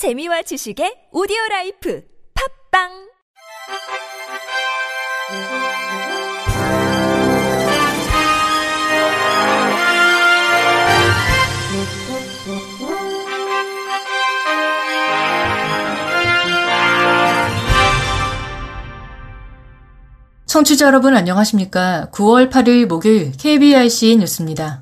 재미와 지식의 오디오 라이프 팝빵 청취자 여러분 안녕하십니까? 9월 8일 목요일 KBIC 뉴스입니다.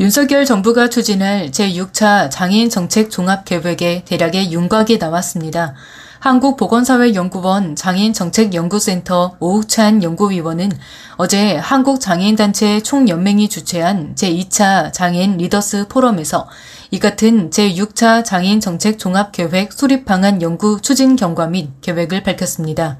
윤석열 정부가 추진할 제6차 장애인 정책 종합 계획에 대략의 윤곽이 나왔습니다. 한국보건사회연구원 장애인정책연구센터 오욱찬 연구위원은 어제 한국장애인단체 총연맹이 주최한 제2차 장애인 리더스 포럼에서 이 같은 제6차 장애인 정책 종합계획 수립 방안 연구 추진 경과 및 계획을 밝혔습니다.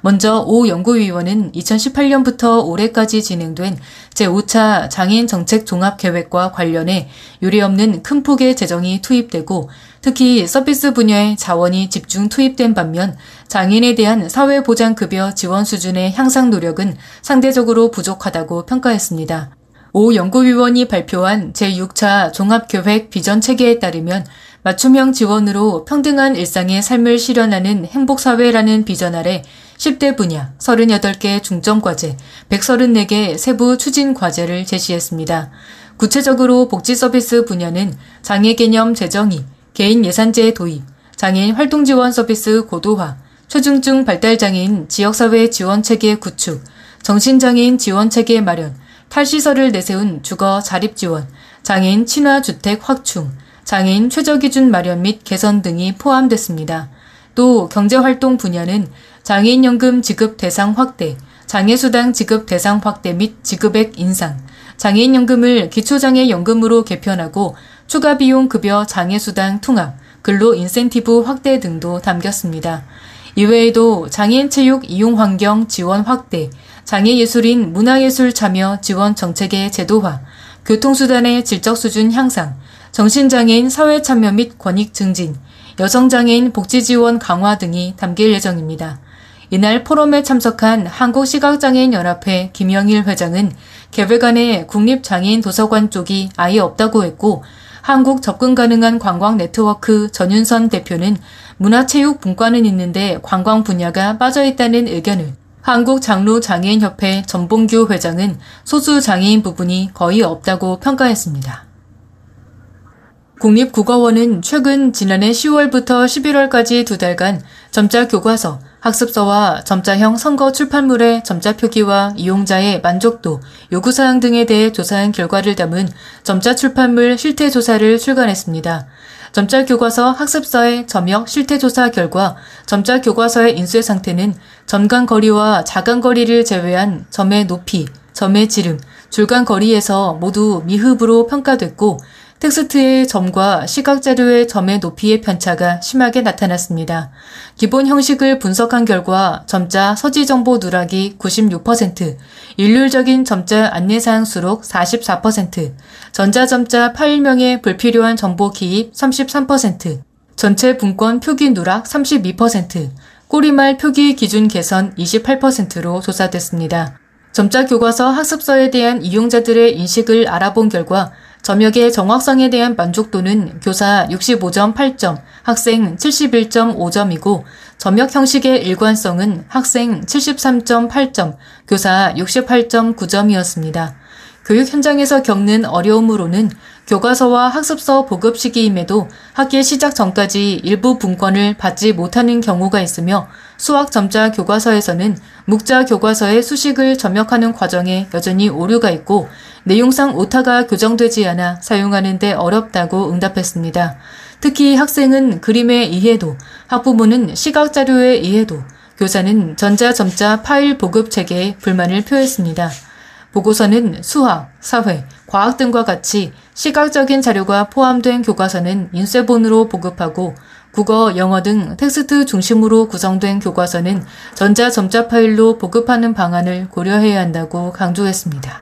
먼저 오 연구위원은 2018년부터 올해까지 진행된 제5차 장애인 정책 종합 계획과 관련해 유례없는 큰 폭의 재정이 투입되고 특히 서비스 분야의 자원이 집중 투입된 반면 장애인에 대한 사회보장급여 지원 수준의 향상 노력은 상대적으로 부족하다고 평가했습니다. 오 연구위원이 발표한 제6차 종합계획 비전 체계에 따르면 맞춤형 지원으로 평등한 일상의 삶을 실현하는 행복사회라는 비전 아래 10대 분야 38개 중점과제, 134개 세부 추진 과제를 제시했습니다. 구체적으로 복지 서비스 분야는 장애 개념 재정의, 개인 예산제 도입, 장애인 활동 지원 서비스 고도화, 초중증 발달 장애인 지역사회 지원 체계 구축, 정신장애인 지원 체계 마련, 탈시설을 내세운 주거 자립 지원, 장애인 친화 주택 확충, 장애인 최저 기준 마련 및 개선 등이 포함됐습니다. 또 경제활동 분야는 장애인연금 지급 대상 확대, 장애수당 지급 대상 확대 및 지급액 인상, 장애인연금을 기초장애연금으로 개편하고 추가 비용 급여 장애수당 통합, 근로 인센티브 확대 등도 담겼습니다. 이외에도 장애인 체육 이용 환경 지원 확대, 장애예술인 문화예술 참여 지원 정책의 제도화, 교통수단의 질적 수준 향상, 정신장애인 사회 참여 및 권익 증진, 여성장애인 복지 지원 강화 등이 담길 예정입니다. 이날 포럼에 참석한 한국시각장애인연합회 김영일 회장은 개회관에 국립장애인 도서관 쪽이 아예 없다고 했고 한국 접근 가능한 관광 네트워크 전윤선 대표는 문화체육 분과는 있는데 관광 분야가 빠져 있다는 의견을 한국장로장애인협회 전봉규 회장은 소수 장애인 부분이 거의 없다고 평가했습니다. 국립국어원은 최근 지난해 10월부터 11월까지 두 달간 점자 교과서, 학습서와 점자형 선거 출판물의 점자 표기와 이용자의 만족도, 요구사항 등에 대해 조사한 결과를 담은 점자 출판물 실태조사를 출간했습니다. 점자 교과서 학습서의 점역 실태조사 결과 점자 교과서의 인쇄 상태는 점간 거리와 자간 거리를 제외한 점의 높이, 점의 지름, 줄간 거리에서 모두 미흡으로 평가됐고 텍스트의 점과 시각자료의 점의 높이의 편차가 심하게 나타났습니다. 기본 형식을 분석한 결과 점자 서지 정보 누락이 96%, 일률적인 점자 안내사항 수록 44%, 전자점자 파일명의 불필요한 정보 기입 33%, 전체 분권 표기 누락 32%, 꼬리말 표기 기준 개선 28%로 조사됐습니다. 점자 교과서 학습서에 대한 이용자들의 인식을 알아본 결과 점역의 정확성에 대한 만족도는 교사 65점 8점, 학생 71.5점이고 점역 형식의 일관성은 학생 73점 8점, 교사 68.9점이었습니다. 교육 현장에서 겪는 어려움으로는 교과서와 학습서 보급 시기임에도 학기 시작 전까지 일부 분권을 받지 못하는 경우가 있으며 수학 점자 교과서에서는 묵자 교과서의 수식을 점역하는 과정에 여전히 오류가 있고 내용상 오타가 교정되지 않아 사용하는 데 어렵다고 응답했습니다. 특히 학생은 그림의 이해도, 학부모는 시각 자료의 이해도, 교사는 전자점자 파일 보급 체계에 불만을 표했습니다. 보고서는 수학, 사회, 과학 등과 같이 시각적인 자료가 포함된 교과서는 인쇄본으로 보급하고 국어, 영어 등 텍스트 중심으로 구성된 교과서는 전자 점자 파일로 보급하는 방안을 고려해야 한다고 강조했습니다.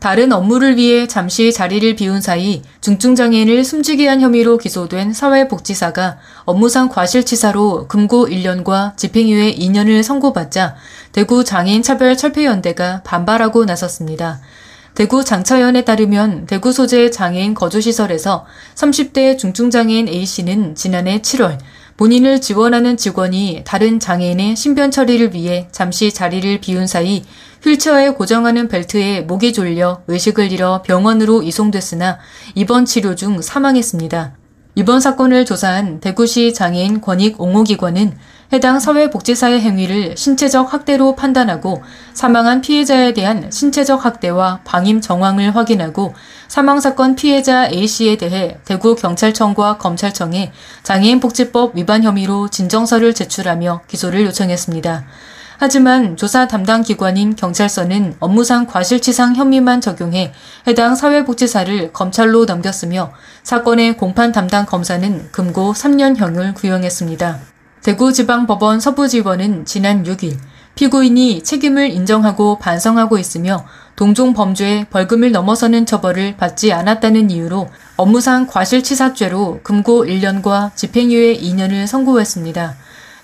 다른 업무를 위해 잠시 자리를 비운 사이 중증장애인을 숨지게 한 혐의로 기소된 사회복지사가 업무상 과실치사로 금고 1년과 집행유예 2년을 선고받자 대구 장애인차별철폐연대가 반발하고 나섰습니다. 대구 장차연에 따르면 대구 소재 장애인 거주시설에서 30대 중증장애인 A씨는 지난해 7월 본인을 지원하는 직원이 다른 장애인의 신변 처리를 위해 잠시 자리를 비운 사이 휠체어에 고정하는 벨트에 목이 졸려 의식을 잃어 병원으로 이송됐으나 입원 치료 중 사망했습니다. 이번 사건을 조사한 대구시 장애인 권익 옹호기관은 해당 사회복지사의 행위를 신체적 학대로 판단하고 사망한 피해자에 대한 신체적 학대와 방임 정황을 확인하고 사망사건 피해자 A씨에 대해 대구경찰청과 검찰청에 장애인복지법 위반 혐의로 진정서를 제출하며 기소를 요청했습니다. 하지만 조사 담당 기관인 경찰서는 업무상 과실치상 혐의만 적용해 해당 사회복지사를 검찰로 넘겼으며 사건의 공판 담당 검사는 금고 3년형을 구형했습니다. 대구지방법원 서부지원은 지난 6일 피고인이 책임을 인정하고 반성하고 있으며 동종 범죄에 벌금을 넘어서는 처벌을 받지 않았다는 이유로 업무상 과실치사죄로 금고 1년과 집행유예 2년을 선고했습니다.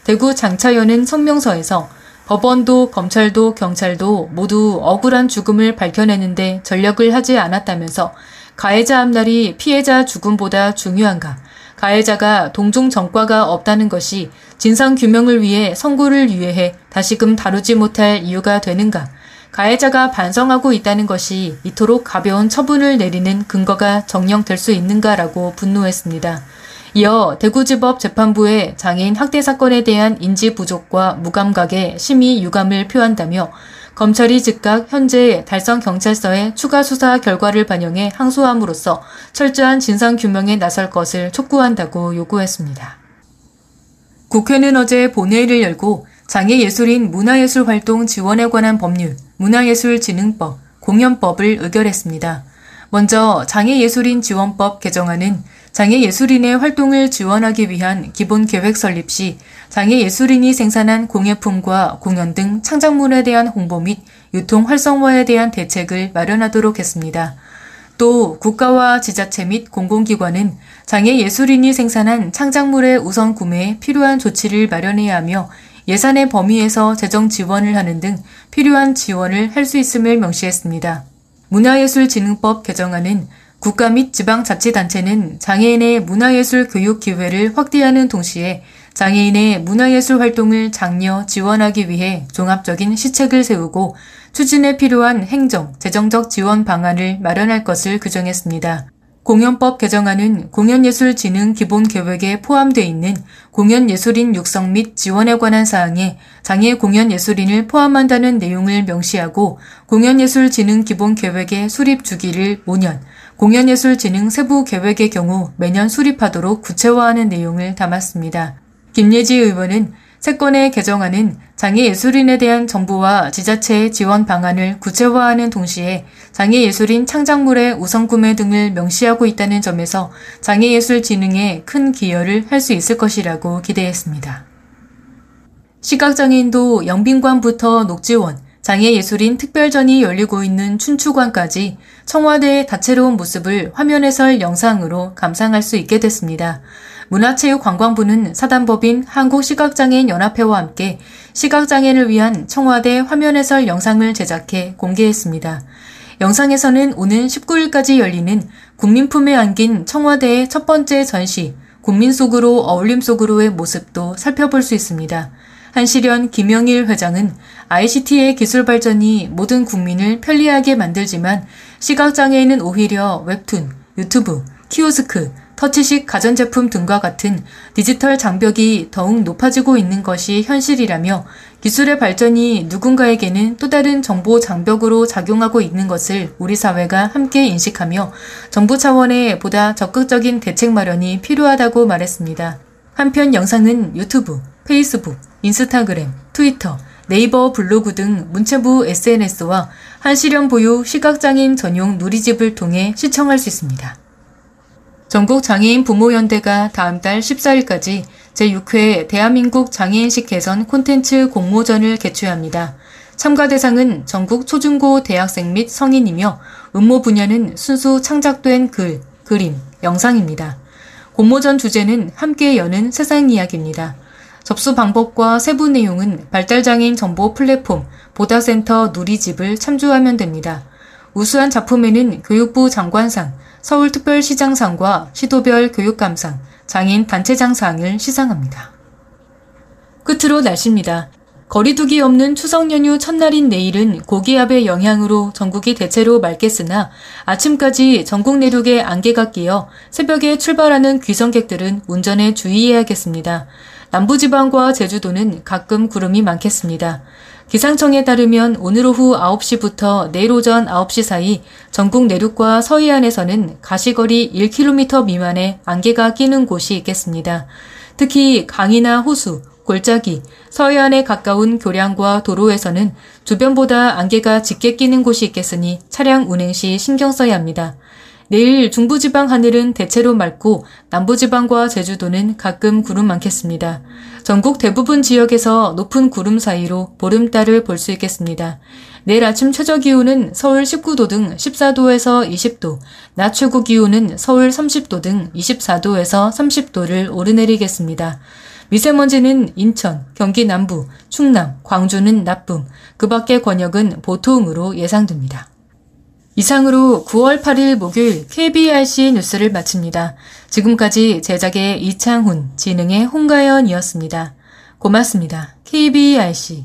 대구 장차연은 성명서에서 법원도 검찰도 경찰도 모두 억울한 죽음을 밝혀내는데 전력을 하지 않았다면서 가해자 앞날이 피해자 죽음보다 중요한가? 가해자가 동종 전과가 없다는 것이 진상 규명을 위해 선고를 유예해 다시금 다루지 못할 이유가 되는가? 가해자가 반성하고 있다는 것이 이토록 가벼운 처분을 내리는 근거가 정령될 수 있는가라고 분노했습니다. 이어 대구지법 재판부의 장애인 학대 사건에 대한 인지 부족과 무감각에 심히 유감을 표한다며 검찰이 즉각 현재 달성 경찰서에 추가 수사 결과를 반영해 항소함으로써 철저한 진상 규명에 나설 것을 촉구한다고 요구했습니다. 국회는 어제 본회의를 열고 장애예술인 문화예술활동 지원에 관한 법률, 문화예술진흥법, 공연법을 의결했습니다. 먼저 장애예술인 지원법 개정안은 장애예술인의 활동을 지원하기 위한 기본 계획 설립 시 장애예술인이 생산한 공예품과 공연 등 창작물에 대한 홍보 및 유통 활성화에 대한 대책을 마련하도록 했습니다. 또 국가와 지자체 및 공공기관은 장애예술인이 생산한 창작물의 우선 구매에 필요한 조치를 마련해야 하며 예산의 범위에서 재정 지원을 하는 등 필요한 지원을 할 수 있음을 명시했습니다. 문화예술진흥법 개정안은 국가 및 지방자치단체는 장애인의 문화예술 교육 기회를 확대하는 동시에 장애인의 문화예술 활동을 장려 지원하기 위해 종합적인 시책을 세우고 추진에 필요한 행정, 재정적 지원 방안을 마련할 것을 규정했습니다. 공연법 개정안은 공연예술진흥 기본계획에 포함되어 있는 공연예술인 육성 및 지원에 관한 사항에 장애 공연예술인을 포함한다는 내용을 명시하고 공연예술진흥 기본계획의 수립 주기를 5년, 공연예술진흥 세부 계획의 경우 매년 수립하도록 구체화하는 내용을 담았습니다. 김예지 의원은 세 건의 개정안은 장애예술인에 대한 정부와 지자체의 지원 방안을 구체화하는 동시에 장애예술인 창작물의 우선 구매 등을 명시하고 있다는 점에서 장애예술 진흥에 큰 기여를 할 수 있을 것이라고 기대했습니다. 시각장애인도 영빈관부터 녹지원, 장애예술인 특별전이 열리고 있는 춘추관까지 청와대의 다채로운 모습을 화면 에설 영상으로 감상할 수 있게 됐습니다. 문화체육관광부는 사단법인 한국시각장애인연합회와 함께 시각장애인을 위한 청와대 화면 해설 영상을 제작해 공개했습니다. 영상에서는 오는 19일까지 열리는 국민품에 안긴 청와대의 첫 번째 전시, 국민 속으로 어울림 속으로의 모습도 살펴볼 수 있습니다. 한시련 김영일 회장은 ICT의 기술 발전이 모든 국민을 편리하게 만들지만 시각장애인은 오히려 웹툰, 유튜브, 키오스크, 터치식 가전제품 등과 같은 디지털 장벽이 더욱 높아지고 있는 것이 현실이라며 기술의 발전이 누군가에게는 또 다른 정보 장벽으로 작용하고 있는 것을 우리 사회가 함께 인식하며 정부 차원의 보다 적극적인 대책 마련이 필요하다고 말했습니다. 한편 영상은 유튜브, 페이스북, 인스타그램, 트위터, 네이버 블로그 등 문체부 SNS와 한시령 보유 시각장애인 전용 누리집을 통해 시청할 수 있습니다. 전국 장애인 부모연대가 다음 달 14일까지 제6회 대한민국 장애인식 개선 콘텐츠 공모전을 개최합니다. 참가 대상은 전국 초중고 대학생 및 성인이며 음모 분야는 순수 창작된 글, 그림, 영상입니다. 공모전 주제는 함께 여는 세상 이야기입니다. 접수 방법과 세부 내용은 발달장애인 정보 플랫폼 보다센터 누리집을 참조하면 됩니다. 우수한 작품에는 교육부 장관상, 서울특별시장상과 시도별 교육감상, 장인 단체장상을 시상합니다. 끝으로 날씨입니다. 거리두기 없는 추석 연휴 첫날인 내일은 고기압의 영향으로 전국이 대체로 맑겠으나 아침까지 전국 내륙에 안개가 끼어 새벽에 출발하는 귀성객들은 운전에 주의해야겠습니다. 남부지방과 제주도는 가끔 구름이 많겠습니다. 기상청에 따르면 오늘 오후 9시부터 내일 오전 9시 사이 전국 내륙과 서해안에서는 가시거리 1km 미만의 안개가 끼는 곳이 있겠습니다. 특히 강이나 호수, 골짜기, 서해안에 가까운 교량과 도로에서는 주변보다 안개가 짙게 끼는 곳이 있겠으니 차량 운행 시 신경 써야 합니다. 내일 중부지방 하늘은 대체로 맑고 남부지방과 제주도는 가끔 구름 많겠습니다. 전국 대부분 지역에서 높은 구름 사이로 보름달을 볼 수 있겠습니다. 내일 아침 최저 기온은 서울 19도 등 14도에서 20도, 낮 최고 기온은 서울 30도 등 24도에서 30도를 오르내리겠습니다. 미세먼지는 인천, 경기 남부, 충남, 광주는 나쁨, 그 밖의 권역은 보통으로 예상됩니다. 이상으로 9월 8일 목요일 KBRC 뉴스를 마칩니다. 지금까지 제작의 이창훈, 진행의 홍가연이었습니다. 고맙습니다. KBRC